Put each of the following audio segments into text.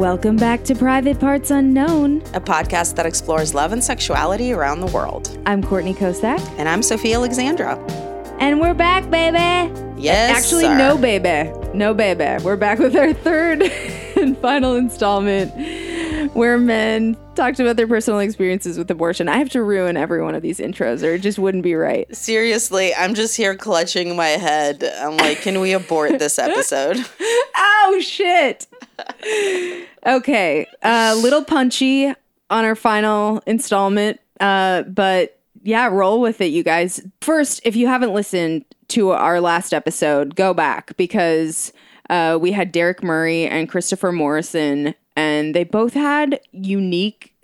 Welcome back to Private Parts Unknown. a podcast that explores love and sexuality around the world. I'm Courtney Kosak, And I'm Sophia Alexandra. and we're back, baby. Yes. Actually, sir. no, baby. No, baby. We're back with our third and final installment where men talked about their personal experiences with abortion. I have to ruin every one of these intros, or it just wouldn't be right. Seriously, I'm just here clutching my head. I'm like, can we abort this episode? Oh, shit. okay. A little punchy on our final installment. Uh, but yeah, roll with it, you guys. First, if you haven't listened to our last episode, go back because uh, we had Derek Murray and Christopher Morrison, and they both had unique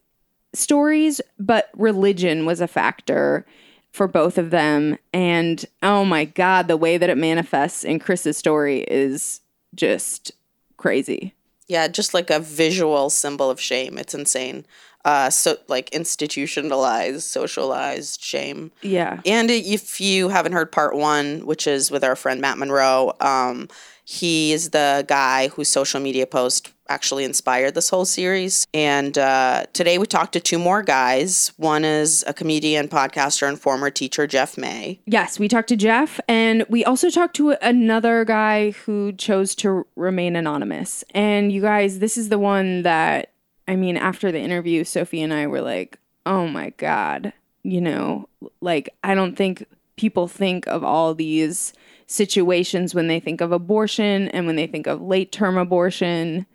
stories, but religion was a factor for both of them. And oh my God, the way that it manifests in Chris's story is just crazy. Yeah, just like a visual symbol of shame. It's insane. Uh, so like institutionalized, socialized shame. Yeah. And if you haven't heard part one, which is with our friend Matt Monroe, um, he is the guy whose social media post actually inspired this whole series. And uh, today we talked to two more guys. One is a comedian, podcaster, and former teacher, Jeff May. Yes, we talked to Jeff and we also talked to another guy who chose to remain anonymous. And you guys, this is the one that, I mean, after the interview, Sophie and I were like, oh my God, you know, like, I don't think people think of all these situations when they think of abortion and when they think of late term abortion.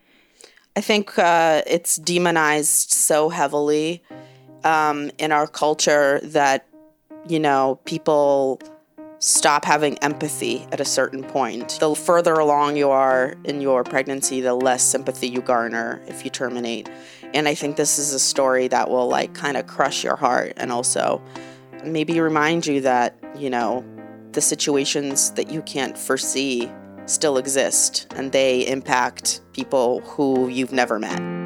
I think uh, it's demonized so heavily um, in our culture that, you know, people stop having empathy at a certain point. The further along you are in your pregnancy, the less sympathy you garner if you terminate. And I think this is a story that will, like, kind of crush your heart and also maybe remind you that, you know, the situations that you can't foresee still exist and they impact people who you've never met.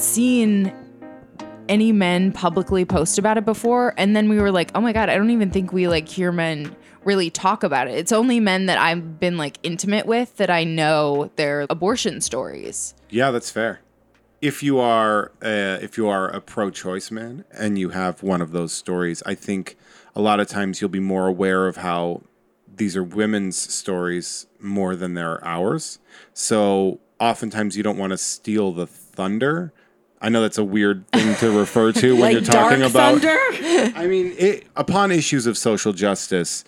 Seen any men publicly post about it before and then we were like oh my god i don't even think we like hear men really talk about it it's only men that i've been like intimate with that i know their abortion stories Yeah, that's fair. If you are uh, if you are a pro-choice man and you have one of those stories, I think a lot of times you'll be more aware of how these are women's stories more than they're ours. So oftentimes you don't want to steal the thunder. I know that's a weird thing to refer to when you're talking about. I mean, it, upon issues of social justice,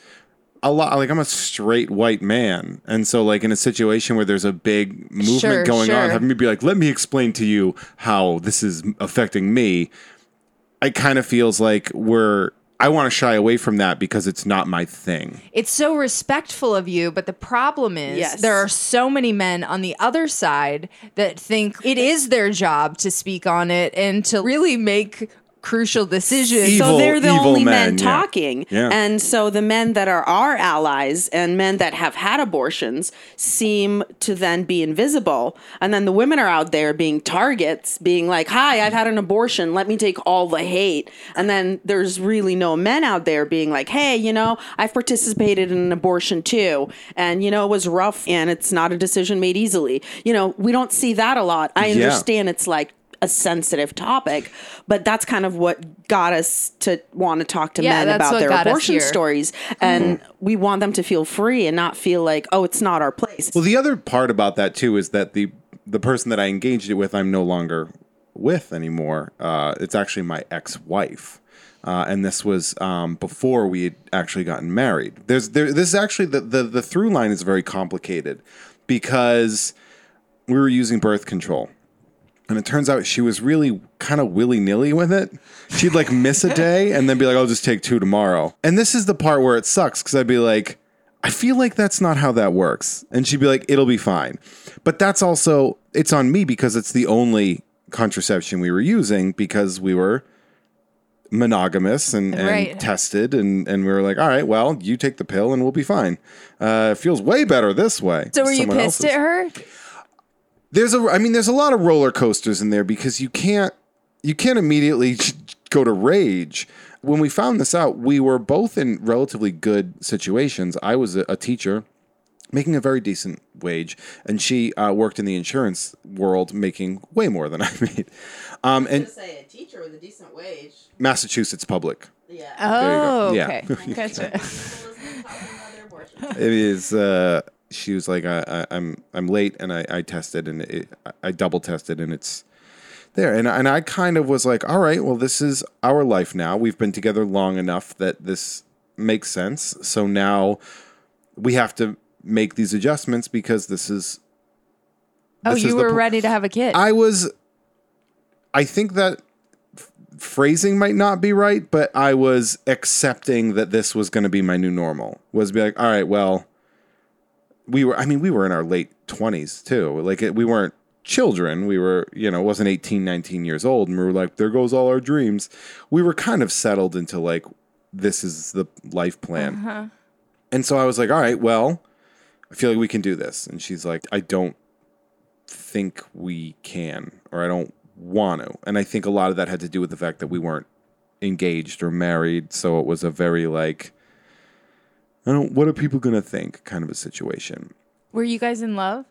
a lot like I'm a straight white man, and so like in a situation where there's a big movement Sure, going sure. on, having me be like, "Let me explain to you how this is affecting me," it kind of feels like we're. I want to shy away from that because it's not my thing. it's so respectful of you but the problem is Yes. there are so many men on the other side that think it is their job to speak on it and to really make crucial decisions Evil- so they're the only men, men, talking. Yeah. And so the men that are our allies and men that have had abortions seem to then be invisible. And then the women are out there being targets, being like, Hi, I've had an abortion. Let me take all the hate. And then there's really no men out there being like, Hey, you know, I've participated in an abortion too. And, you know, it was rough and it's not a decision made easily. You know, we don't see that a lot. I Yeah. understand it's like, a sensitive topic, but that's kind of what got us to want to talk to Yeah, men about their abortion stories. And we want them to feel free and not feel like, oh, it's not our place. Well, the other part about that too is that the the person that I engaged it with, I'm no longer with anymore. Uh, it's actually my ex-wife. Uh, and this was um, before we had actually gotten married. There's there. This is actually the, the the through line is very complicated because we were using birth control. And it turns out she was really kind of willy nilly with it. She'd like miss a day and then be like, I'll just take two tomorrow. And this is the part where it sucks because I'd be like, I feel like that's not how that works. And she'd be like, it'll be fine. But that's also, it's on me because it's the only contraception we were using because we were monogamous and, and Right. tested. And, and we were like, all right, well, you take the pill and we'll be fine. Uh, it feels way better this way. So were you pissed else's. at her? There's a, I mean, there's a lot of roller coasters in there because you can't, you can't immediately go to rage. When we found this out, we were both in relatively good situations. I was a, a teacher making a very decent wage, and she uh, worked in the insurance world making way more than I made. Um, and say a teacher with a decent wage. Massachusetts public. Yeah. Oh, okay. Yeah. Gotcha. It is. Uh, she was like, I, I, I'm I'm late, and I, I tested, and it, I double tested, and it's there. And and I kind of was like, all right, well, this is our life now. We've been together long enough that this makes sense. So now we have to make these adjustments because this is. Oh, this is you the were po- ready to have a kid. I was. I think that phrasing might not be right, but I was accepting that this was going to be my new normal. Was be like, all right, well, we were. I mean, we were in our late twenties too. Like it, we weren't children. We were, you know, it wasn't 18, 19 years old, and we were like, there goes all our dreams. We were kind of settled into like, this is the life plan. Uh-huh. And so I was like, all right, well, I feel like we can do this. And she's like, I don't think we can, or I don't want to. And I think a lot of that had to do with the fact that we weren't engaged or married. So it was a very like, I don't, what are people going to think kind of a situation. were you guys in love?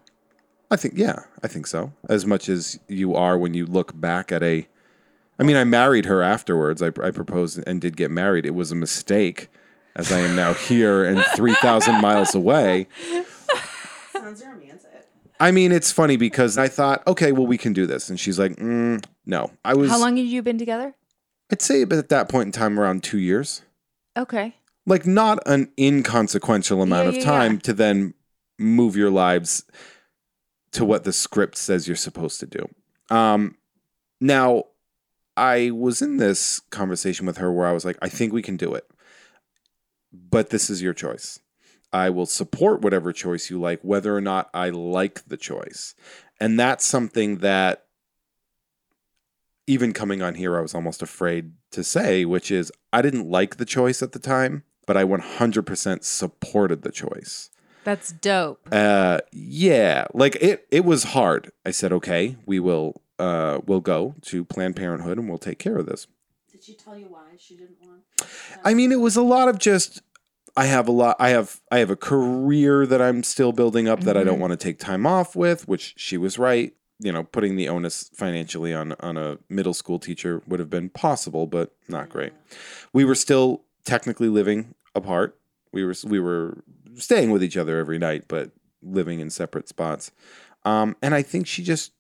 I think, yeah, I think so. As much as you are when you look back at a, I mean, I married her afterwards. I, I proposed and did get married. It was a mistake, as I am now here and 3,000 miles away. Sounds romantic. I mean, it's funny because I thought, okay, well, we can do this. And she's like, mm, no. I was, How long had you been together? I'd say at that point in time, around two years. Okay. Like, not an inconsequential amount Yeah, of yeah, time yeah. to then move your lives to what the script says you're supposed to do. Um, now, I was in this conversation with her where I was like, I think we can do it, but this is your choice. I will support whatever choice you like, whether or not I like the choice. And that's something that, even coming on here, I was almost afraid to say, which is I didn't like the choice at the time, but I 100% supported the choice. That's dope. Uh, yeah, like it. It was hard. I said, okay, we will. Uh, we'll go to Planned Parenthood and we'll take care of this. Did she tell you why she didn't want? I mean, it was a lot of just. I have a lot. I have. I have a career that I'm still building up that I don't want to take time off with. Which she was right. You know, putting the onus financially on on a middle school teacher would have been possible, but not great. We were still technically living apart. We were we were staying with each other every night, but living in separate spots. Um, and I think she just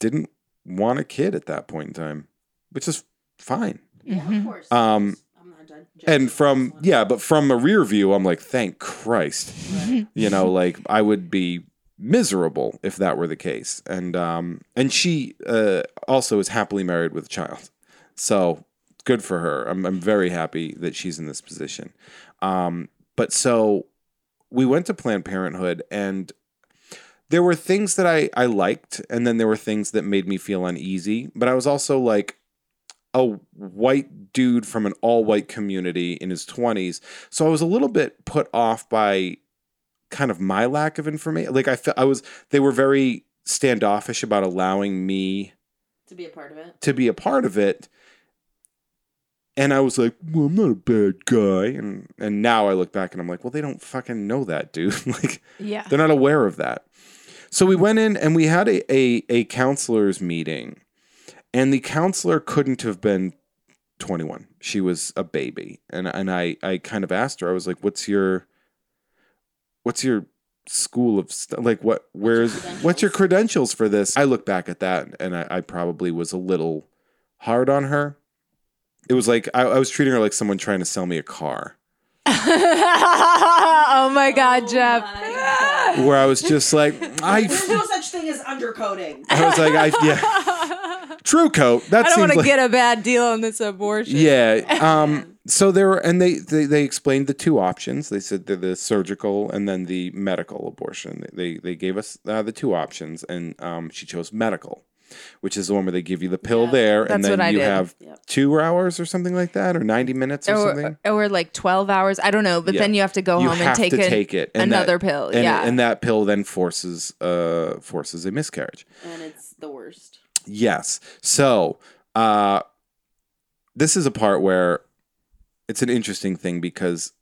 didn't want a kid at that point in time, which is fine. Yeah, of course. Um, I'm not judging and from yeah, but from a rear view, I'm like, thank Christ. you know, like I would be miserable if that were the case. And um, and she uh, also is happily married with a child, so good for her. I'm I'm very happy that she's in this position. Um, but so we went to Planned Parenthood and. There were things that I, I liked, and then there were things that made me feel uneasy. But I was also like, a white dude from an all white community in his 20s. So I was a little bit put off by kind of my lack of information. Like I felt I was they were very standoffish about allowing me to be a part of it. to be a part of it. And I was like, well, I'm not a bad guy. And and now I look back and I'm like, well, they don't fucking know that, dude. like Yeah. they're not aware of that. So we went in and we had a, a, a counselor's meeting, and the counselor couldn't have been 21. She was a baby. And and I, I kind of asked her, I was like, what's your what's your school of st- like what where's what's your credentials for this? I look back at that and I, I probably was a little hard on her. It was like I, I was treating her like someone trying to sell me a car. oh my God, Jeff. where I was just like, I, There's no such thing as undercoating. I was like, I, yeah, true coat. That I don't want to like, get a bad deal on this abortion. yeah. Um. So there were, and they, they they explained the two options. They said they're the surgical and then the medical abortion. They they gave us uh, the two options, and um, she chose medical, which is the one where they give you the pill there, and then you did. have two hours or something like that, or ninety minutes or, something. Or, or like 12 hours. I don't know. But Yeah. then you have to go you home have and take, to a- take it, and that- another pill. and, yeah. and that pill then forces uh forces a miscarriage. And it's the worst. Yes. So, uh, this is a part where it's an interesting thing because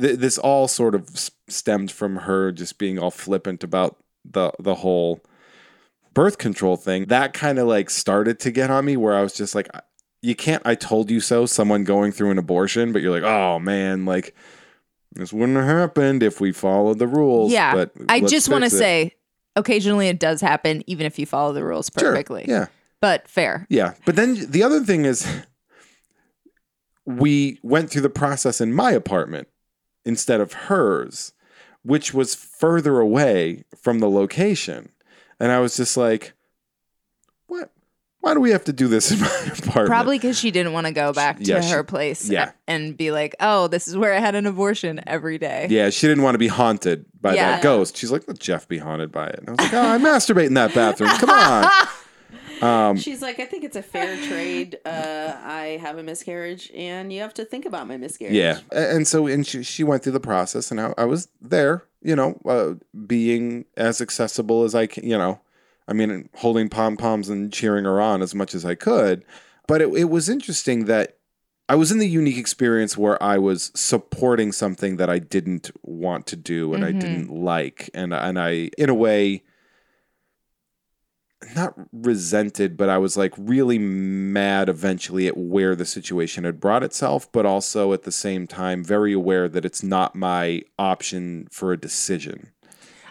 th- this all sort of stemmed from her just being all flippant about the the whole birth control thing. That kind of like started to get on me where I was just like you can't I told you so someone going through an abortion but you're like, "Oh man, like this wouldn't have happened if we followed the rules." yeah. but I just want to say occasionally it does happen, even if you follow the rules Sure. perfectly. Yeah. But fair. Yeah. But then the other thing is, we went through the process in my apartment instead of hers, which was further away from the location. And I was just like, what? Why do we have to do this in my apartment? Probably because she didn't want to go back to Yeah, she- her place yeah. and be like, oh, this is where I had an abortion every day. Yeah, she didn't want to be haunted by Yeah. that ghost. She's like, let Jeff be haunted by it. And I was like, oh, I masturbate in that bathroom. Come on. Um, She's like, I think it's a fair trade. Uh, I have a miscarriage, and you have to think about my miscarriage. Yeah, and so and she she went through the process, and I, I was there, you know, uh, being as accessible as I can, you know, I mean, holding pom poms and cheering her on as much as I could. But it, it was interesting that I was in the unique experience where I was supporting something that I didn't want to do and I didn't like, and and I, in a way. Not resented, but I was like really mad eventually at where the situation had brought itself, but also at the same time very aware that it's not my option for a decision.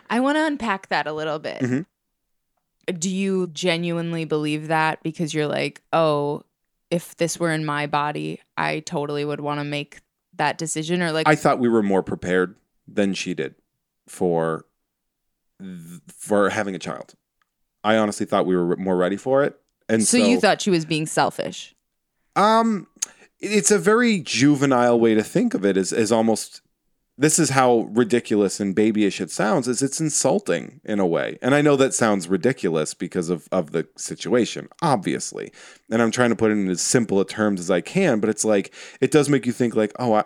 I want to unpack that a little bit. Mhm. Do you genuinely believe that because you're like, oh, if this were in my body, I totally would want to make that decision? Or like, I thought we were more prepared than she did for for having a child. I honestly thought we were more ready for it. And so, so, you thought she was being selfish? Um, it's a very juvenile way to think of it. Is is almost this is how ridiculous and babyish it sounds. Is it's insulting in a way, and I know that sounds ridiculous because of of the situation, obviously. And I'm trying to put it in as simple a terms as I can, but it's like it does make you think like, oh, I,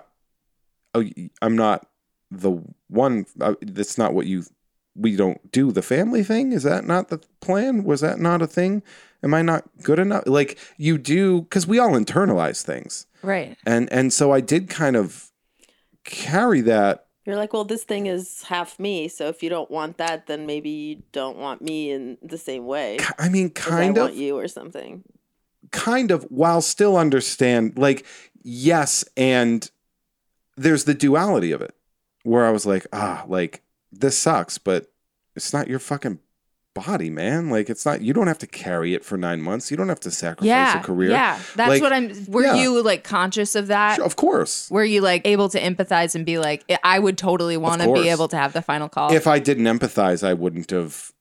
oh, I'm not the one. Uh, that's not what you. We don't do the family thing. Is that not the plan? Was that not a thing? Am I not good enough? Like you do, because we all internalize things, Right. and and so I did kind of carry that. You're like, well, this thing is half me, so if you don't want that, then maybe you don't want me in the same way. I mean, kind I of, want you or something. kind of, while still understand, like yes, and there's the duality of it, where I was like, ah, like this sucks, but it's not your fucking body, man. Like it's not. You don't have to carry it for nine months. You don't have to sacrifice Yeah. a career. Yeah. That's Like, what I'm. Were yeah. you like conscious of that? Of course. Were you like able to empathize and be like, I would totally want to be able to have the final call? if I didn't empathize, I wouldn't have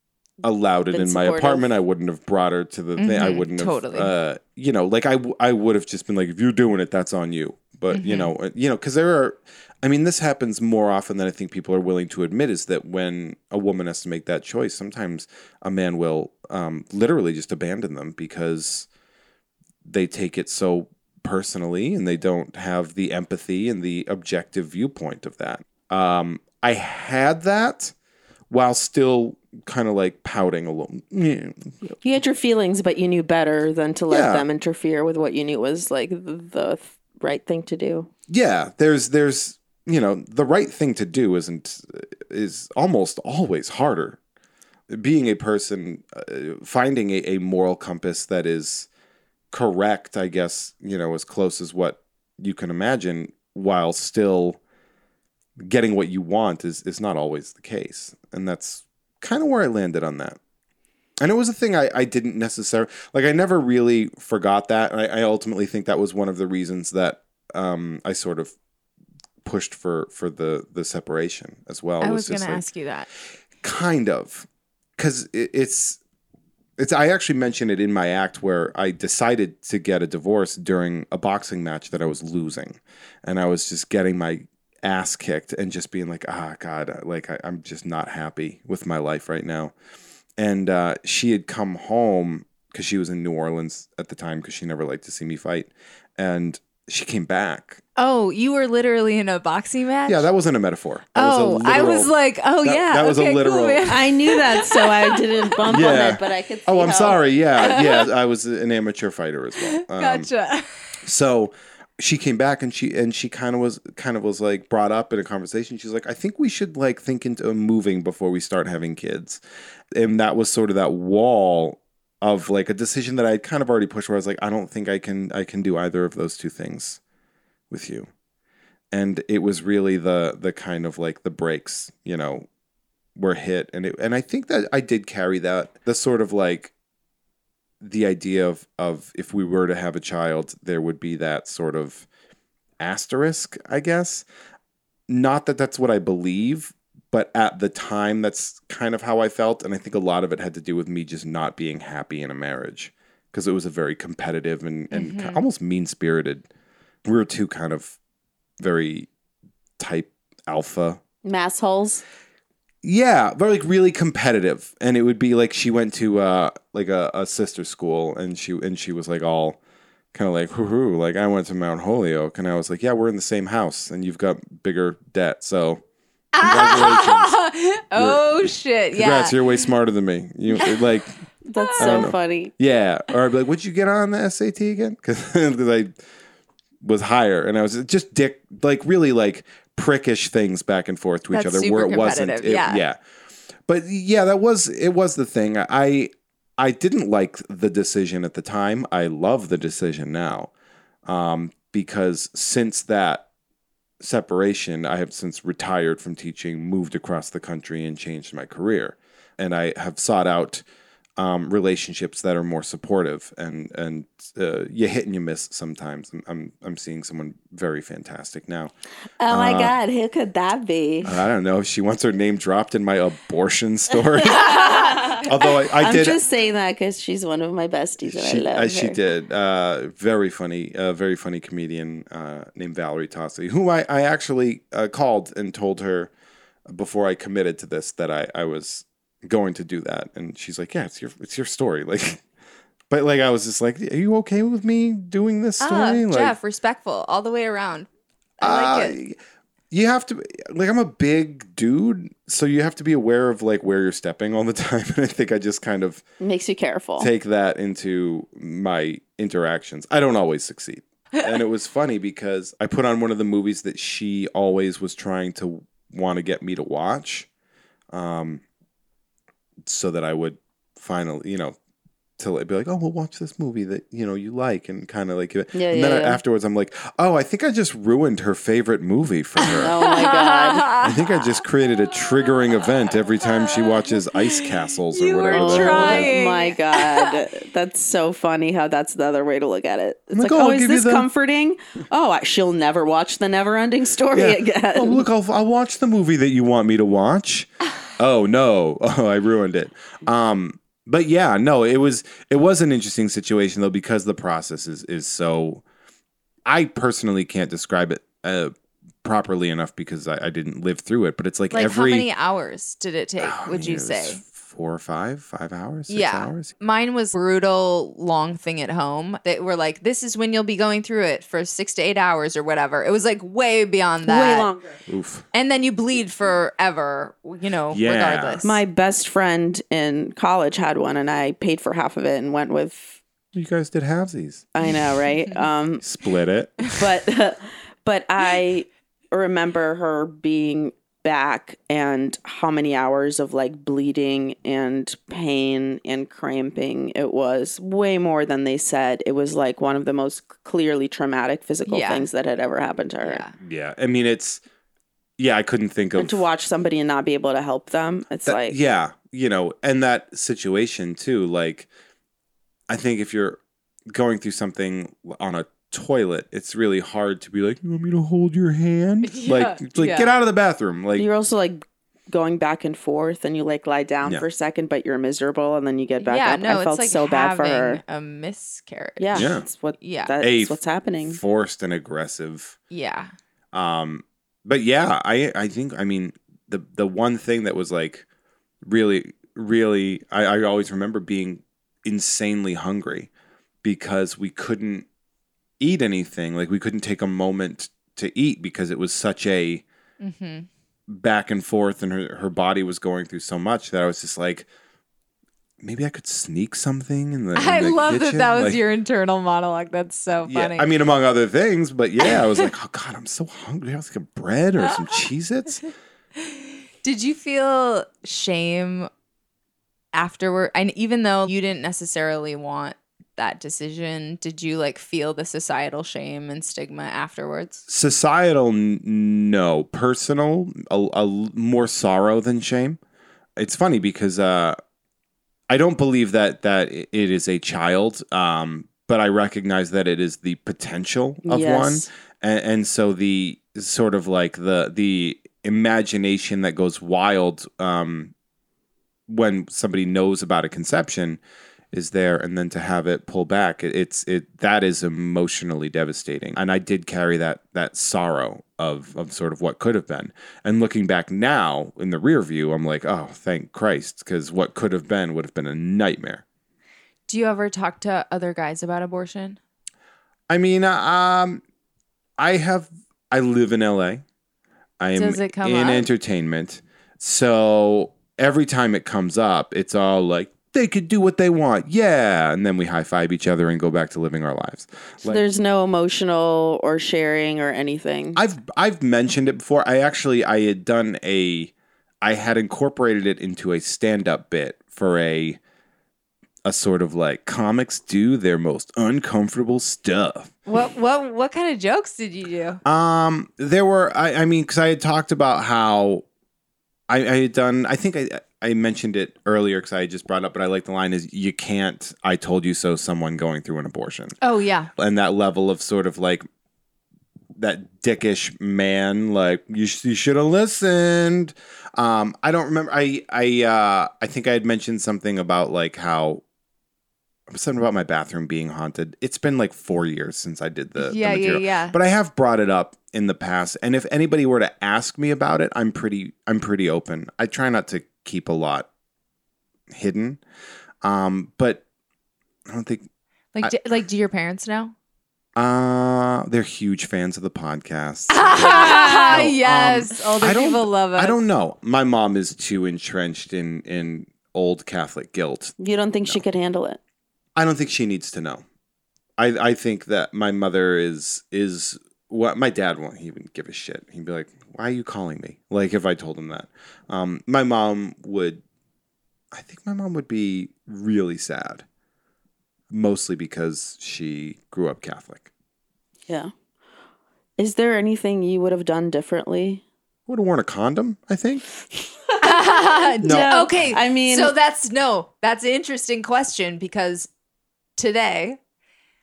allowed it in my apartment. I wouldn't have brought her to the thing. I Mhm, wouldn't totally. have, uh, you know, like I, w- I would have just been like, if you're doing it, that's on you. But you Mhm. know, uh, you know, because there are, I mean, this happens more often than I think people are willing to admit. Is that when a woman has to make that choice, sometimes a man will um, literally just abandon them because they take it so personally and they don't have the empathy and the objective viewpoint of that. Um, I had that while still kind of like pouting a little. You had your feelings, but you knew better than to let Yeah. them interfere with what you knew was like the right thing to do. yeah, there's there's you know the right thing to do isn't is almost always harder. Being a person, uh, finding a, a moral compass that is correct, I guess you know as close as what you can imagine, while still getting what you want is is not always the case, and that's kind of where I landed on that. And it was a thing I, I didn't necessarily like. I never really forgot that. I, I ultimately think that was one of the reasons that um, I sort of pushed for for the the separation as well. I It was going just to ask you that. kind of because it, it's it's i actually mentioned it in my act where i decided to get a divorce during a boxing match that i was losing and i was just getting my ass kicked and just being like ah god like I, i'm just not happy with my life right now and uh, she had come home because she was in new orleans at the time because she never liked to see me fight and she came back Oh, you were literally in a boxing match? yeah that wasn't a metaphor That was a Oh, I was like, oh that- yeah, that was a literal- Cool. I knew that, so I didn't bump on it, but I could see Oh, I'm how- sorry. Yeah, yeah. I was an amateur fighter as well. Um, Gotcha. So she came back and she and she kind of was kind of was like brought up in a conversation. She's like, I think we should like think into moving before we start having kids, and that was sort of that wall of like a decision that I kind of already pushed. Where I was like, I don't think I can I can do either of those two things with you, and it was really the the kind of like the breaks you know, were hit, and it and I think that I did carry that the sort of like the idea of of if we were to have a child, there would be that sort of asterisk, I guess. Not that that's what I believe, but at the time, that's kind of how I felt, and I think a lot of it had to do with me just not being happy in a marriage because it was a very competitive and and ki- mm-hmm. almost mean spirited. We were two kind of very type alpha mass holes. Yeah, but like really competitive, and it would be like she went to uh like a, a sister school, and she and she was like all kind of like hoo like I went to Mount Holyoke, and I was like, yeah, we're in the same house, and you've got bigger debt, so oh shit! Yeah. congrats, you're way smarter than me. You like, That's so know. funny. yeah, or I'd be like, what'd you get on the SAT again? Because I was higher, and I was just dick, like really like prickish things back and forth to each That's other, where it wasn't, it- yeah. yeah. But yeah, that was it. Was the thing I I didn't like the decision at the time. I love the decision now, um, because since that separation, I have since retired from teaching, moved across the country, and changed my career, and I have sought out um, relationships that are more supportive and and uh, you hit and you miss sometimes. I'm, I'm I'm seeing someone very fantastic now. Oh my Uh, god, who could that be? I don't know she wants her name dropped in my abortion story. Although I, I I'm did. just saying that because she's one of my besties and she, I love uh, her. she did. Uh, very funny, uh, very funny comedian uh, named Valerie Tossi, who I, I actually uh, called and told her before I committed to this that I, I was going to do that, and she's like, "Yeah, it's your it's your story." Like, but like I was just like, "Are you okay with me doing this Ah, story?" like, Jeff, respectful all the way around. I like it. uh, You have to like I'm a big dude, so you have to be aware of like where you're stepping all the time. And I think I just kind of Makes you careful. take that into my interactions. I don't always succeed. and it was funny because I put on one of the movies that she always was trying to want to get me to watch. Um so that I would finally, you know, till it'd be like, oh, we'll watch this movie that you know you like, and kind of like, Yeah, and yeah, then yeah. afterwards, I'm like, oh, I think I just ruined her favorite movie for her. Oh my god. I think I just created a triggering event every time she watches Ice Castles or You whatever. the hell trying. Oh my god, that's so funny how that's the other way to look at it. It's like, like, oh, oh, is this the- comforting? Oh, I, she'll never watch the never-ending story Yeah. again. Oh, look, I'll, I'll watch the movie that you want me to watch. oh no, oh, I ruined it. Um, but yeah, no, it was it was an interesting situation though because the process is is so. I personally can't describe it uh, properly enough because I, I didn't live through it. But it's like, Like every how many hours did it take? Oh, would man, you say? Four or five, five hours, six yeah, hours? mine was brutal long thing at home. That were like, this is when you'll be going through it for six to eight hours or whatever. It was like way beyond that. Way longer. Oof. And then you bleed forever. You know, Yeah. regardless. My best friend in college had one, and I paid for half of it and went with. You guys did have these. I know, right? Um, Split it. but but I remember her being back and how many hours of like bleeding and pain and cramping it was way more than they said it was like one of the most clearly traumatic physical Yeah. things that had ever happened to her yeah. Yeah, I mean it's. Yeah, I couldn't think of and to watch somebody and not be able to help them it's That- like yeah you know and that situation too like i think if you're going through something on a toilet, it's really hard to be like, "You want me to hold your hand?" Yeah, like, like yeah. get out of the bathroom. Like, You're also like going back and forth, and you like lie down Yeah. for a second, but you're miserable, and then you get back yeah, up. no, I felt it's like so bad for her. having a miscarriage. Yeah, Yeah. that's what. Yeah. that's A what's happening. forced and aggressive. yeah. Um, but yeah, I I think I mean the the one thing that was like really really I, I always remember being insanely hungry because we couldn't eat anything like we couldn't take a moment to eat because it was such a Mm-hmm. back and forth and her, her body was going through so much that I was just like maybe I could sneak something in the in I the love that kitchen. that was Like, your internal monologue. That's so yeah, funny. I mean, among other things, but yeah, I was like, oh God, I'm so hungry. I was like a bread or some Cheez Its. Did you feel shame afterward? And even though you didn't necessarily want that decision, did you like feel the societal shame and stigma afterwards? Societal, n- no. Personal, a, a more sorrow than shame. It's funny because uh, I don't believe that that it is a child, um, but I recognize that it is the potential of Yes. one, and, and so the sort of like the the imagination that goes wild um, when somebody knows about a conception is there and then to have it pull back it, it's it that is emotionally devastating. And i did carry that that sorrow of of sort of what could have been. And looking back now in the rear view i'm like oh thank christ because what could have been would have been a nightmare. Do you ever talk to other guys about abortion? i mean uh, um i have i live in la i am Does it come in up? entertainment. So every time it comes up it's all like they could do what they want yeah and then we high-five each other and go back to living our lives So there's no emotional or sharing or anything. I've I've mentioned it before. I actually I had done a I had incorporated it into a stand-up bit for a a sort of like comics do their most uncomfortable stuff. What what what kind of jokes did you do? Um there were I I mean cuz I had talked about how I, I had done I think I I mentioned it earlier cuz I just brought it up but I like the line is you can't I told you so someone going through an abortion. Oh yeah. and that level of sort of like that dickish man like you, sh- you should have listened um i don't remember i i uh i think i had mentioned something about like how something about my bathroom being haunted it's been like four years since i did the, the Yeah, yeah, material. yeah. but i have brought it up in the past and if anybody were to ask me about it i'm pretty i'm pretty open i try not to keep a lot hidden um but i don't think Like I- do, like do your parents know? uh, they're huge fans of the podcast. Ah, No, um, yes. Older I don't- people love us. I don't know. My mom is too entrenched in in old Catholic guilt. you don't think she could handle it? I don't think she needs to know. I I think that my mother is is what my dad won't even give a shit. He'd be like, "Why are you calling me?" Like if I told him that. Um, my mom would. I think my mom would be really sad. Mostly because she grew up Catholic. Yeah. Is there anything you would have done differently? Would have worn a condom. I think. no. Okay. I mean- so that's no, that's an interesting question because today,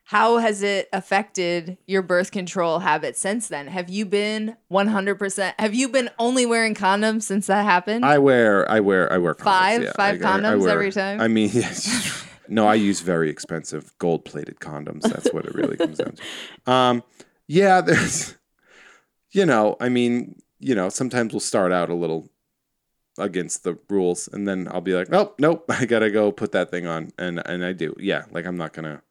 how has it affected your birth control habits since then? Have you been 100%? Have you been only wearing condoms since that happened? I wear I wear I wear condoms, Five? yeah. Five I- I- I condoms wear- every time? I mean, yes. no, I use very expensive gold plated condoms. That's what it really comes down to. Um, yeah, there's, you know, I mean, you know, sometimes we'll start out a little against the rules, and then I'll be like, nope, nope, I gotta go put that thing on, and and I do, yeah, like I'm not gonna.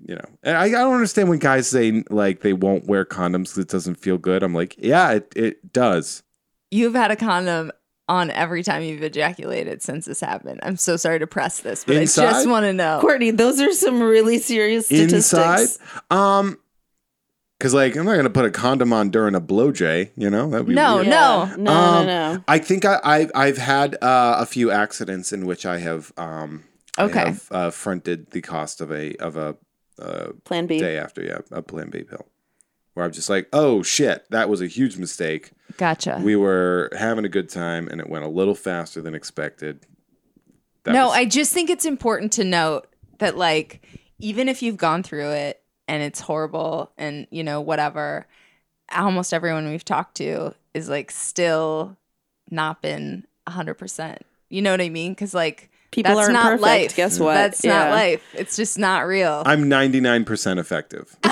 You know, and I, I don't understand when guys say like they won't wear condoms because it doesn't feel good. I'm like, yeah, it, it does. You've had a condom on every time you've ejaculated since this happened. I'm so sorry to press this, but I just want to know. Courtney, those are some really serious statistics. inside. Um, because like I'm not gonna put a condom on during a blow jay, you know? That'd be No, weird. no. no, Um, no, no. I think I, I I've had uh, a few accidents in which I have um I Okay. have, uh, fronted the cost of a of a uh, Plan B. day after yeah a Plan B pill, where I'm just like, oh shit, that was a huge mistake. Gotcha. We were having a good time and it went a little faster than expected. That no, was- I just think it's important to note that, like, even if you've gone through it and it's horrible and you know whatever almost everyone we've talked to is like still not been 100% you know what i mean because like People that's aren't not perfect. life Guess what? that's Yeah. not life it's just not real I'm 99% effective.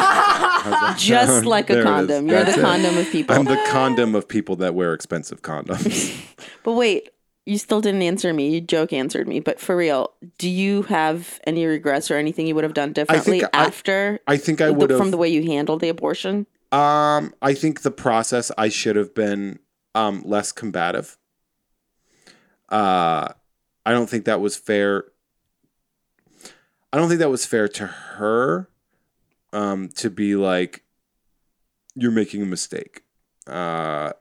Just sound? like a it is. condom. You're the it. condom of people. I'm the condom of people that wear expensive condoms. But wait, you still didn't answer me. You joke answered me. But for real, do you have any regrets or anything you would have done differently I- after I think I would have. from the way you handled the abortion? Um, I think the process I should have been um less combative. Uh I don't think that was fair. I don't think that was fair to her um to be like you're making a mistake. Uh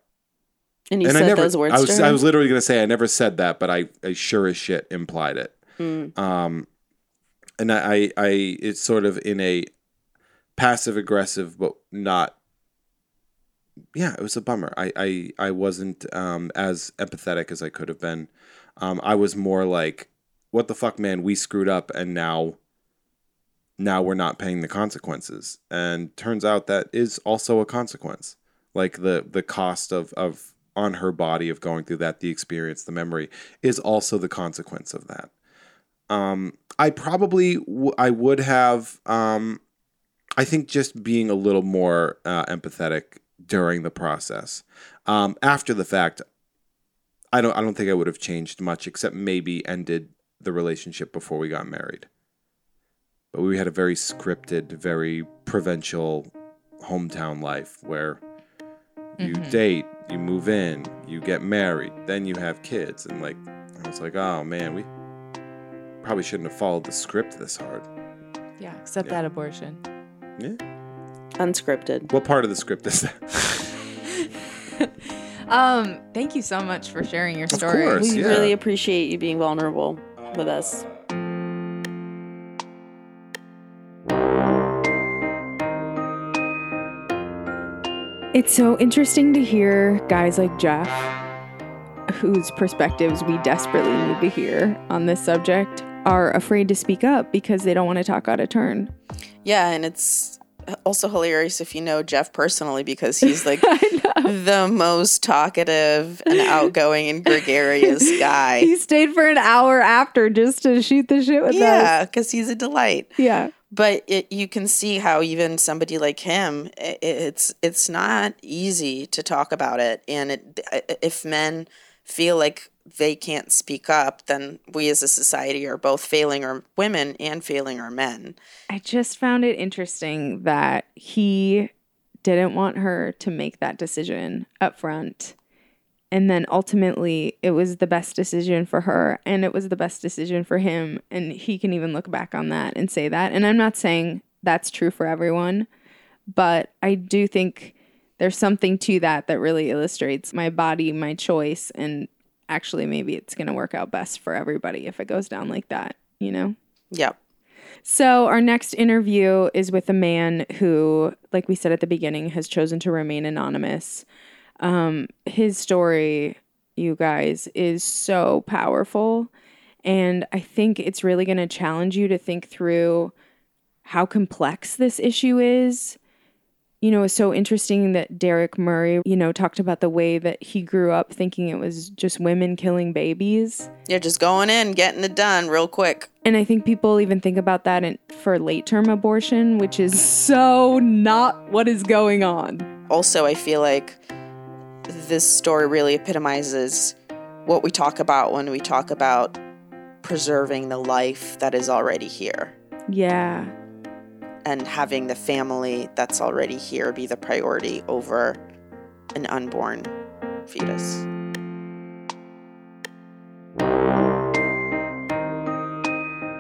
And you and said I never those words I was to her? I was literally going to say I never said that, but I I sure as shit implied it. Mm. Um and I I, I it's sort of in a passive aggressive but not yeah, it was a bummer. I I, I wasn't um, as empathetic as I could have been. Um, I was more like, "What the fuck, man? We screwed up, and now, now we're not paying the consequences." And turns out that is also a consequence. Like the the cost of of on her body of going through that, the experience, the memory is also the consequence of that. Um, I probably w- I would have. Um, I think just being a little more uh, empathetic during the process. Um, after the fact, I don't I don't think I would have changed much, except maybe ended the relationship before we got married. But we had a very scripted, very provincial hometown life where you Mhm. date, you move in, you get married, then you have kids, and like I was like, oh man, we probably shouldn't have followed the script this hard. yeah except Yeah. that abortion Yeah. Unscripted. What part of the script is that? um thank you so much for sharing your Of story course. We yeah. really appreciate you being vulnerable with us. It's so interesting to hear guys like Jeff, whose perspectives we desperately need to hear on this subject, are afraid to speak up because they don't want to talk out of turn. Yeah, and it's also hilarious if you know Jeff personally because he's like the most talkative and outgoing and gregarious guy. He stayed for an hour after just to shoot the shit with us. yeah, because he's a delight. Yeah. But it, you can see how even somebody like him, i it's it's not easy to talk about it. And it, if men feel like they can't speak up, then we as a society are both failing our women and failing our men. I just found it interesting that he didn't want her to make that decision up front. And then ultimately, it was the best decision for her and it was the best decision for him. And he can even look back on that and say that. And I'm not saying that's true for everyone, but I do think there's something to that that really illustrates my body, my choice. And actually, maybe it's going to work out best for everybody if it goes down like that, you know? Yep. So, our next interview is with a man who, like we said at the beginning, has chosen to remain anonymous. Um, his story, you guys, is so powerful. And I think it's really going to challenge you to think through how complex this issue is. You know, it's so interesting that Derek Murray, you know, talked about the way that he grew up thinking it was just women killing babies. You're just going in, getting it done real quick. And I think people even think about that in, for late term abortion, which is so not what is going on. Also, I feel like this story really epitomizes what we talk about when we talk about preserving the life that is already here Yeah. And having the family that's already here be the priority over an unborn fetus.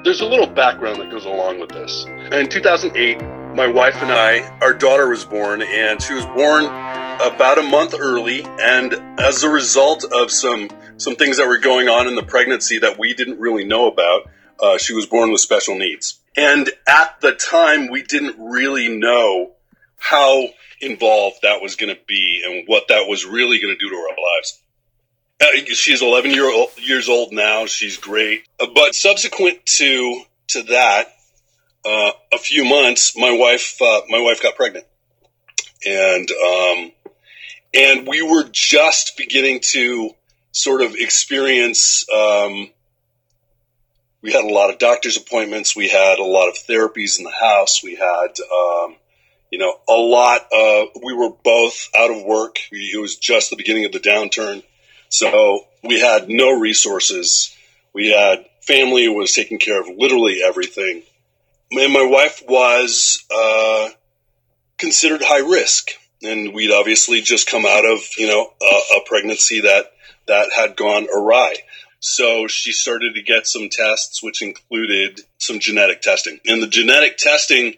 There's a little background that goes along with this. In 2008, my wife and I, our daughter was born, and she was born about a month early. And as a result of some some things that were going on in the pregnancy that we didn't really know about, uh, she was born with special needs. And at the time, we didn't really know how involved that was going to be and what that was really going to do to our lives. Uh, she's 11 year old, years old now. She's great. Uh, but subsequent to to that, uh, a few months, my wife uh, my wife got pregnant, and um, and we were just beginning to sort of experience. Um, we had a lot of doctor's appointments. We had a lot of therapies in the house. We had, um, you know, a lot. Of, we were both out of work. It was just the beginning of the downturn, so we had no resources. We had family was taking care of literally everything, and my wife was uh, considered high risk and we'd obviously just come out of you know a, a, pregnancy that that had gone awry so she started to get some tests which included some genetic testing. And the genetic testing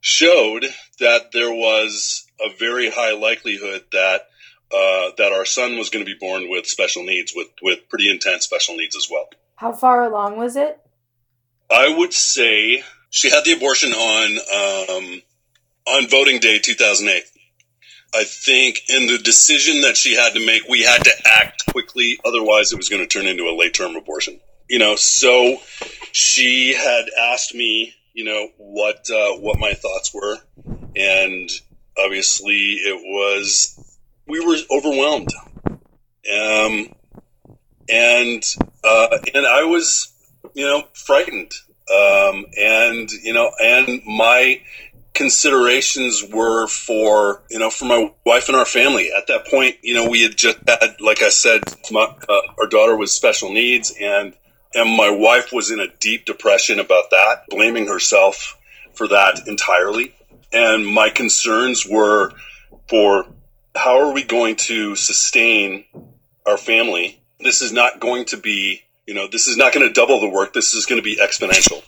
showed that there was a very high likelihood that uh, that our son was going to be born with special needs with with pretty intense special needs as well. How far along was it? I would say she had the abortion on um, on voting day 2008 I think in the decision that she had to make, we had to act quickly. Otherwise, it was going to turn into a late term abortion. You know, so she had asked me, you know, what uh, what my thoughts were, and obviously it was we were overwhelmed, um, and uh, and I was, you know, frightened, um, and you know, and my considerations were for you know for my wife and our family. At that point you know we had just had like i said my, uh, our daughter was special needs and and my wife was in a deep depression about that blaming herself for that entirely. And my concerns were for how are we going to sustain our family? This is not going to be you know this is not going to double the work. This is going to be exponential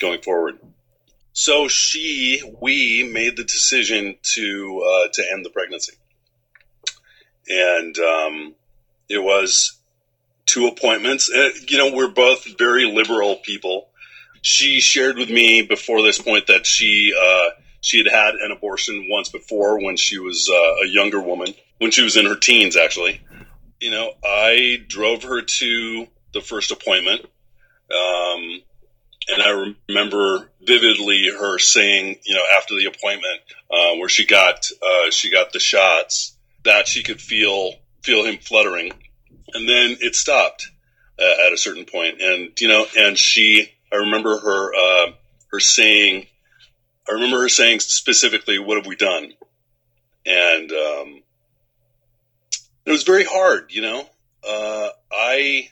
going forward so she, we made the decision to uh, to end the pregnancy, and um, it was two appointments. Uh, you know, we're both very liberal people. She shared with me before this point that she uh, she had had an abortion once before when she was uh, a younger woman, when she was in her teens, actually. You know, I drove her to the first appointment. Um, and I remember vividly her saying, you know, after the appointment uh, where she got uh, she got the shots, that she could feel feel him fluttering, and then it stopped uh, at a certain point, and you know, and she, I remember her uh, her saying, I remember her saying specifically, "What have we done?" And um, it was very hard, you know. Uh, I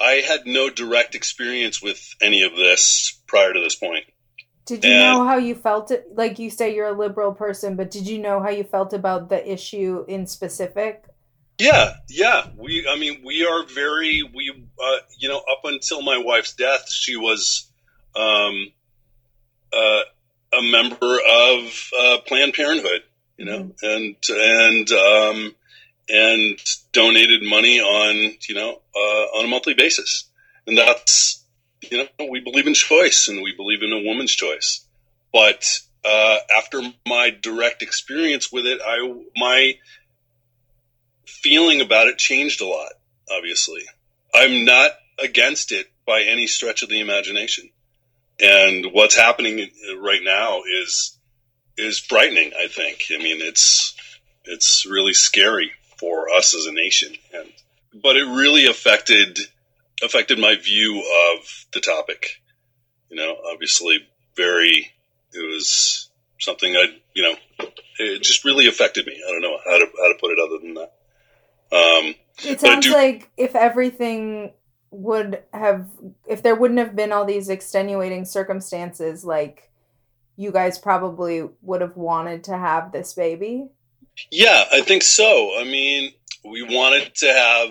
I had no direct experience with any of this prior to this point. Did you and, know how you felt it? Like you say, you're a liberal person, but did you know how you felt about the issue in specific? Yeah, yeah. We, I mean, we are very, we, uh, you know, up until my wife's death, she was um, uh, a member of uh, Planned Parenthood, you know, mm-hmm. and and um, and donated money on you know uh, on a monthly basis, and that's you know we believe in choice and we believe in a woman's choice. But uh, after my direct experience with it, I my feeling about it changed a lot. Obviously, I'm not against it by any stretch of the imagination. And what's happening right now is is frightening. I think. I mean, it's it's really scary for us as a nation. And but it really affected affected my view of the topic. You know, obviously, very it was something I you know it just really affected me. I don't know how to how to put it other than that. Um, it sounds do, like if everything would have if there wouldn't have been all these extenuating circumstances like you guys probably would have wanted to have this baby yeah, I think so. I mean, we wanted to have,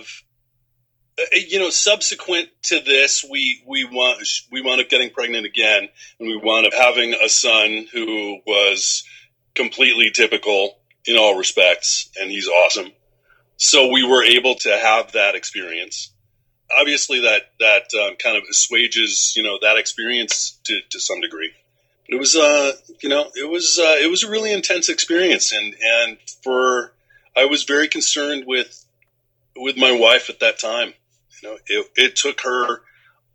uh, you know, subsequent to this, we we want we wound up getting pregnant again, and we wound up having a son who was completely typical in all respects, and he's awesome. So we were able to have that experience. Obviously, that that um, kind of assuages, you know, that experience to to some degree it was uh you know it was uh, it was a really intense experience and and for I was very concerned with with my wife at that time you know it, it took her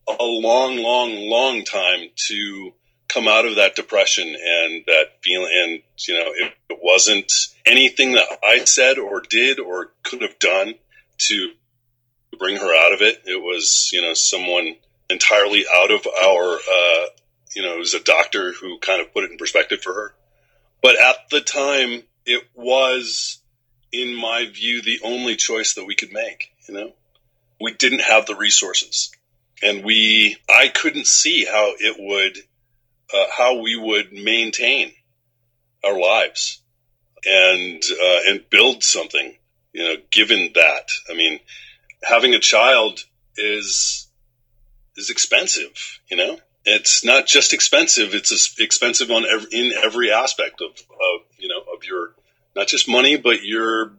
a long, long, long time to come out of that depression and that feeling. And, you know, it, it wasn't anything that I said or did or could have done to bring her out of it. It was, you know, someone entirely out of our, uh, you know, it was a doctor who kind of put it in perspective for her. But at the time, it was, in my view, the only choice that we could make, you know? We didn't have the resources. And we, I couldn't see how it would, uh, how we would maintain our lives and, uh, and build something, you know, given that. I mean, having a child is, is expensive, you know? It's not just expensive; it's expensive on every, in every aspect of, of you know of your not just money, but your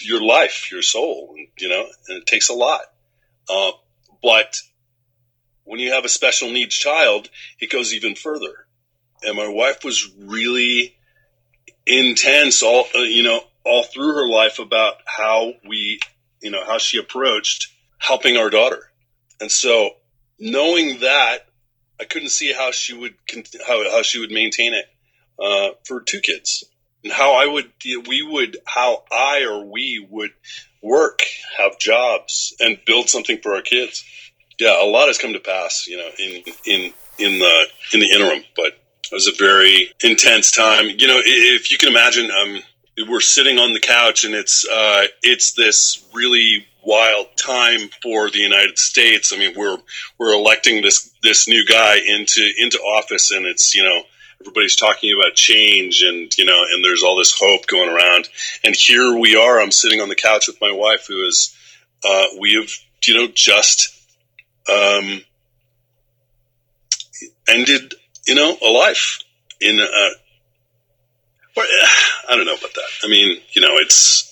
your life, your soul. You know, and it takes a lot. Uh, but when you have a special needs child, it goes even further. And my wife was really intense, all uh, you know, all through her life about how we, you know, how she approached helping our daughter. And so, knowing that I couldn't see how she would how how she would maintain it uh, for two kids, and how I would we would how I or we would work, have jobs, and build something for our kids. Yeah, a lot has come to pass, you know, in in in the in the interim, but it was a very intense time. You know, if you can imagine, um, we're sitting on the couch, and it's uh, it's this really wild time for the United States. I mean, we're we're electing this this new guy into into office, and it's you know everybody's talking about change, and you know, and there's all this hope going around. And here we are. I'm sitting on the couch with my wife, who is uh, we have you know just um, ended you know a life in. Uh, I don't know about that. I mean, you know, it's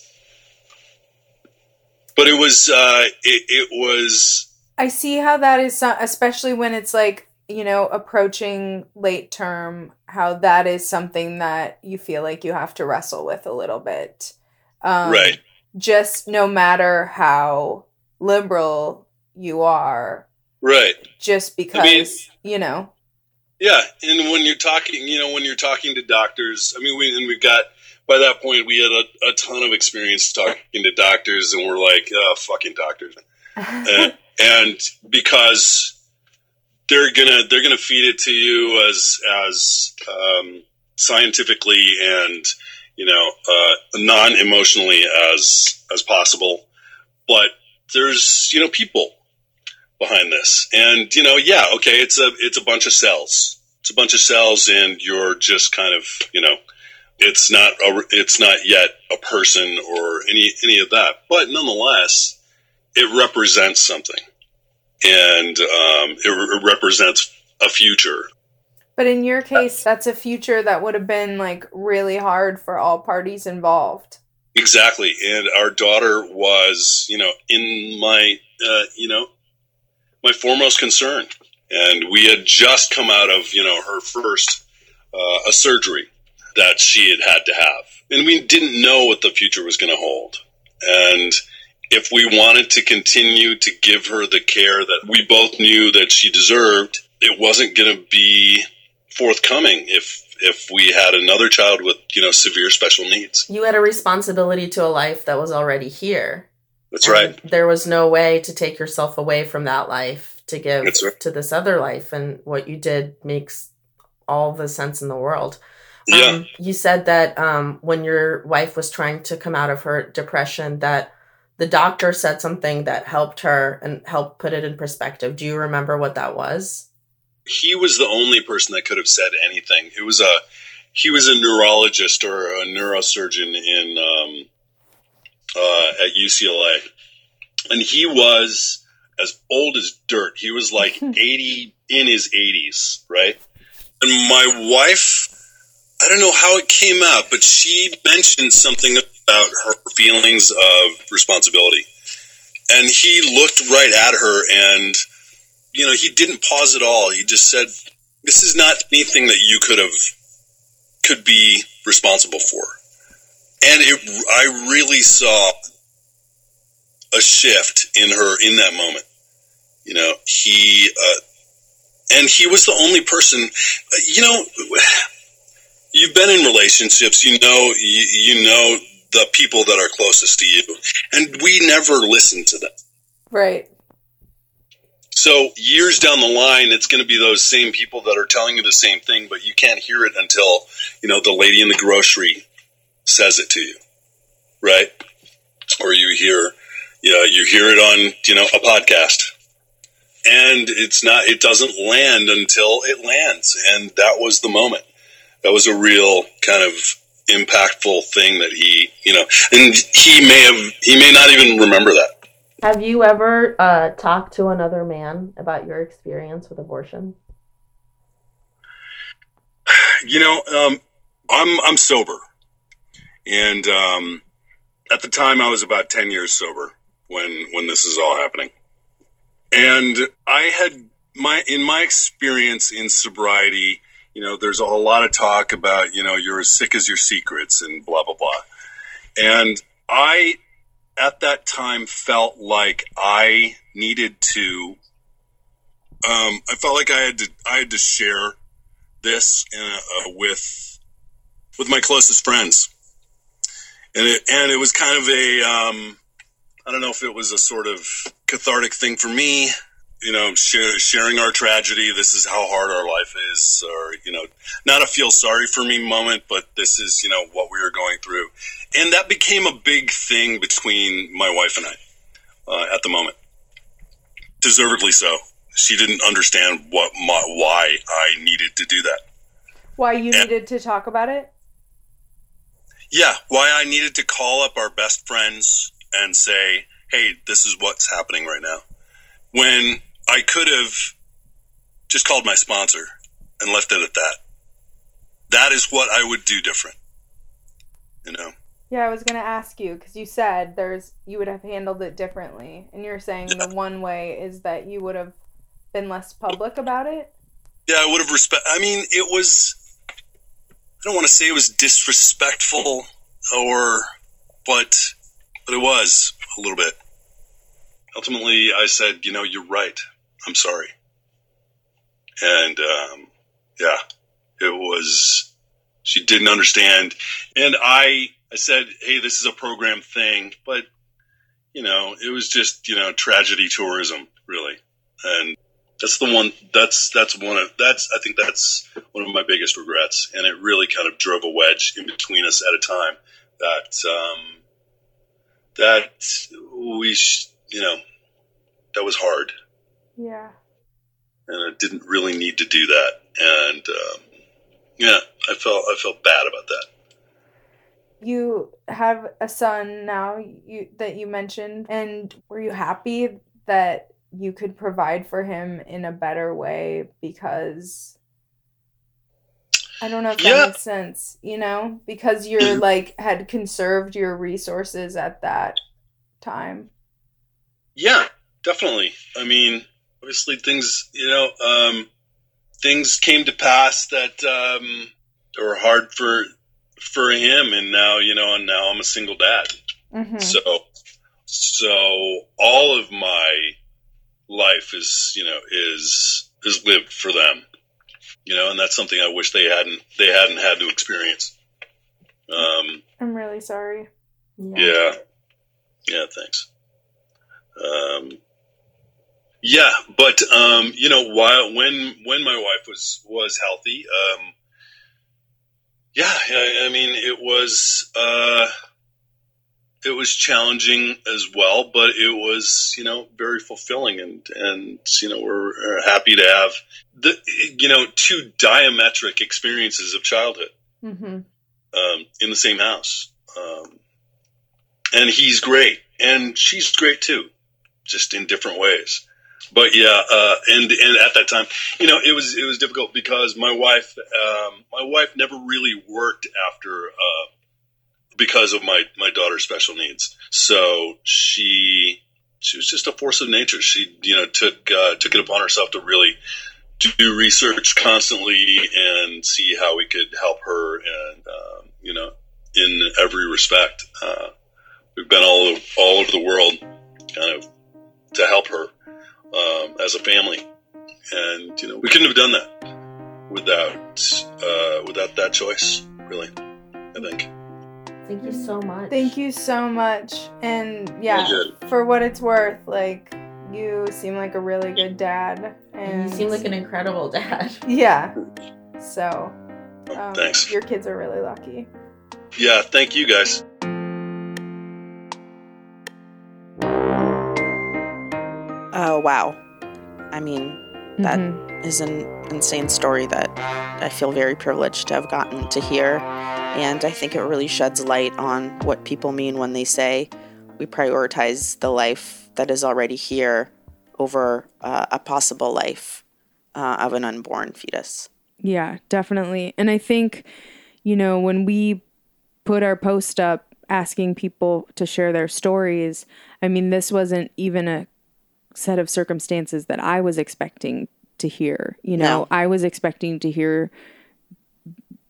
but it was uh, it, it was. I see how that is, especially when it's like you know approaching late term. How that is something that you feel like you have to wrestle with a little bit, um, right? Just no matter how liberal you are, right? Just because I mean, you know. Yeah, and when you're talking, you know, when you're talking to doctors, I mean, we and we've got by that point, we had a, a ton of experience talking to doctors, and we're like, oh, fucking doctors. and, and because they're gonna they're gonna feed it to you as as um, scientifically and you know uh, non emotionally as as possible, but there's you know people behind this, and you know yeah okay it's a it's a bunch of cells, it's a bunch of cells, and you're just kind of you know it's not a, it's not yet a person or any any of that, but nonetheless, it represents something, and um, it, it represents a future. But in your case, that's a future that would have been like really hard for all parties involved. Exactly, and our daughter was, you know, in my, uh, you know, my foremost concern, and we had just come out of, you know, her first uh, a surgery that she had had to have. And we didn't know what the future was going to hold. And if we wanted to continue to give her the care that we both knew that she deserved, it wasn't going to be forthcoming if if we had another child with you know severe special needs. You had a responsibility to a life that was already here. That's right. There was no way to take yourself away from that life to give right. to this other life, and what you did makes all the sense in the world. Yeah. Um, you said that um, when your wife was trying to come out of her depression, that the doctor said something that helped her and helped put it in perspective. Do you remember what that was? He was the only person that could have said anything. It was a he was a neurologist or a neurosurgeon in um, uh, at UCLA, and he was as old as dirt. He was like eighty in his eighties, right? And my wife I don't know how it came out, but she mentioned something about her feelings of responsibility. And he looked right at her and, you know, he didn't pause at all. He just said, This is not anything that you could have, could be responsible for. And it, I really saw a shift in her in that moment. You know, he uh, and he was the only person. You know, you've been in relationships. You know, you, you know the people that are closest to you, and we never listen to them. Right. So years down the line, it's going to be those same people that are telling you the same thing, but you can't hear it until you know the lady in the grocery says it to you, right? Or you hear, yeah, you hear it on you know a podcast, and it's not, it doesn't land until it lands, and that was the moment. That was a real kind of impactful thing that he, you know, and he may have, he may not even remember that. Have you ever uh, talked to another man about your experience with abortion? You know, um, I'm I'm sober, and um, at the time I was about ten years sober when when this is all happening, and I had my in my experience in sobriety. You know, there's a whole lot of talk about you know you're as sick as your secrets and blah blah blah, and I at that time felt like I needed to. Um, I felt like I had to. I had to share this uh, with with my closest friends, and it and it was kind of a. Um, I don't know if it was a sort of cathartic thing for me. You know, share, sharing our tragedy. This is how hard our life is, or you know, not a feel sorry for me moment, but this is you know what we were going through, and that became a big thing between my wife and I uh, at the moment. Deservedly so. She didn't understand what my, why I needed to do that. Why you Yeah. needed to talk about it? Yeah, why I needed to call up our best friends and say, "Hey, this is what's happening right now." When I could have just called my sponsor and left it at that. That is what I would do different. You know. Yeah, I was gonna ask you because you said there's you would have handled it differently, and you're saying Yeah. the one way is that you would have been less public about it. Yeah, I would have respect. I mean, it was. I don't want to say it was disrespectful, or, but, but it was a little bit. Ultimately, I said, you know, you're right. I'm sorry. And um, yeah, it was. She didn't understand, and I, I said, hey, this is a program thing, but, you know, it was just you know tragedy tourism, really, and that's the one that's that's one of that's i think that's one of my biggest regrets and it really kind of drove a wedge in between us at a time that um that we sh- you know that was hard Yeah. and i didn't really need to do that and um yeah i felt i felt bad about that You have a son now you that you mentioned and were you happy that you could provide for him in a better way because I don't know if that Yeah. makes sense, you know, because you're like had conserved your resources at that time. Yeah, definitely. I mean, obviously things, you know, um, things came to pass that um, were hard for for him, and now you know, and now I'm a single dad. Mm-hmm. So, so all of my life is, you know, is is lived for them. You know, and that's something I wish they hadn't they hadn't had to experience. Um, I'm really sorry. yeah. Yeah, thanks. Um, yeah, but um, you know, while when when my wife was was healthy, um, yeah, I, I mean, it was uh, it was challenging as well, but it was you know very fulfilling, and and you know we're, we're happy to have the you know two diametric experiences of childhood Mm-hmm. um, in the same house. Um, and he's great, and she's great too, just in different ways. But yeah, uh, and and at that time, you know, it was it was difficult because my wife, um, my wife never really worked after uh, because of my my daughter's special needs. So she she was just a force of nature. She you know took uh, took it upon herself to really do research constantly and see how we could help her and um, you know in every respect uh, we've been all all over the world kind of to help her um, as a family, and you know we couldn't have done that without uh, without that choice. Really, I think. Thank you so much. Thank you so much. And yeah, for what it's worth, like you seem like a really good dad. And You seem like an incredible dad. yeah. So um, Thanks. Your kids are really lucky. Yeah, thank you guys. Wow. I mean, that Mhm. is an insane story that I feel very privileged to have gotten to hear. And I think it really sheds light on what people mean when they say we prioritize the life that is already here over uh, a possible life uh, of an unborn fetus. Yeah, definitely. And I think, you know, when we put our post up asking people to share their stories, I mean, this wasn't even a set of circumstances that I was expecting to hear. You know, No. I was expecting to hear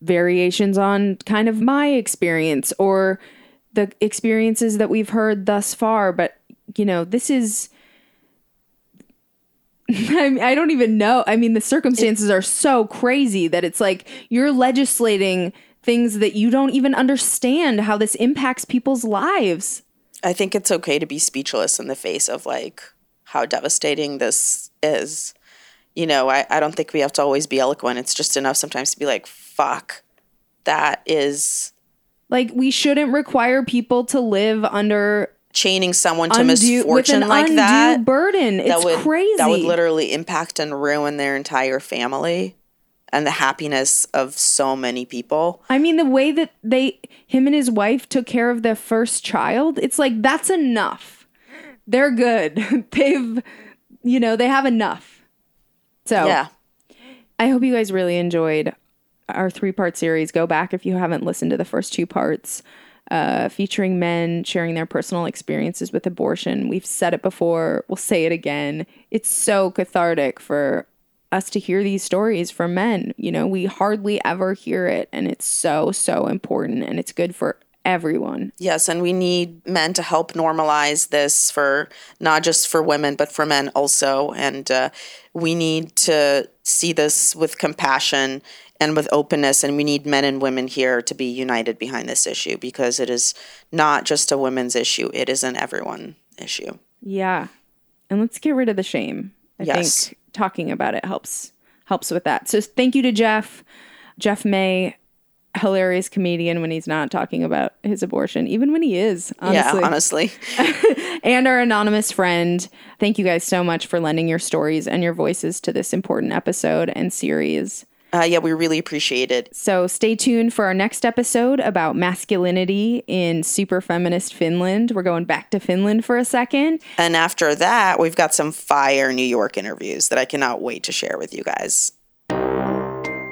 variations on kind of my experience or the experiences that we've heard thus far. But, you know, this is. I, mean, I don't even know. I mean, the circumstances are so crazy that it's like you're legislating things that you don't even understand how this impacts people's lives. I think it's okay to be speechless in the face of like how devastating this is. You know, I, I don't think we have to always be eloquent. It's just enough sometimes to be like, fuck, that is Like, we shouldn't require people to live under chaining someone to undue, misfortune like that. burden. that It's would crazy. that would literally impact and ruin their entire family and the happiness of so many people. I mean, the way that they, him and his wife took care of their first child, it's like that's enough. They're good. They've, you know, they have enough. So Yeah. I hope you guys really enjoyed our three part series. Go back if you haven't listened to the first two parts, uh, featuring men sharing their personal experiences with abortion. We've said it before, we'll say it again. It's so cathartic for us to hear these stories from men. You know, we hardly ever hear it, and it's so, so important, and it's good for everyone. Yes, and we need men to help normalize this for not just for women, but for men also. And uh, we need to see this with compassion and with openness. And we need men and women here to be united behind this issue because it is not just a women's issue, it is an everyone issue. Yeah. And let's get rid of the shame. I Yes. think talking about it helps helps with that. So thank you to Jeff. Jeff May, hilarious comedian when he's not talking about his abortion, even when he is, honestly. Yeah, honestly. and our anonymous friend. Thank you guys so much for lending your stories and your voices to this important episode and series. Uh, yeah, we really appreciate it. So stay tuned for our next episode about masculinity in super feminist Finland. We're going back to Finland for a second. And after that, we've got some fire New York interviews that I cannot wait to share with you guys.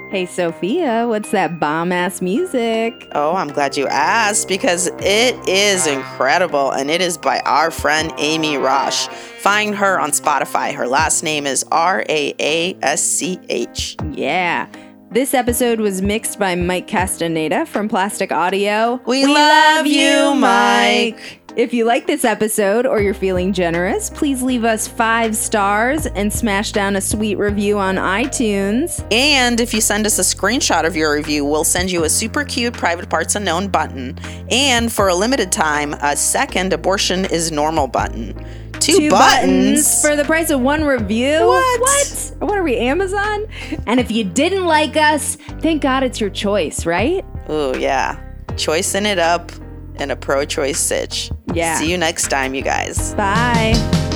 Hey, Sophia, what's that bomb ass music? Oh, I'm glad you asked because it is incredible and it is by our friend Amy Raasch. Find her on Spotify. Her last name is R A A S C H. Yeah. This episode was mixed by Mike Castaneda from Plastic Audio. We love you, Mike. If you like this episode or you're feeling generous, please leave us five stars and smash down a sweet review on iTunes. And if you send us a screenshot of your review, we'll send you a super cute private parts unknown button. And for a limited time, a second abortion is normal button. Two, buttons. for the price of one review. What? What? What are we, Amazon? And if you didn't like us, thank God it's your choice, right? Oh, yeah. Choicing it up in a pro choice sitch. Yeah. See you next time, you guys. Bye.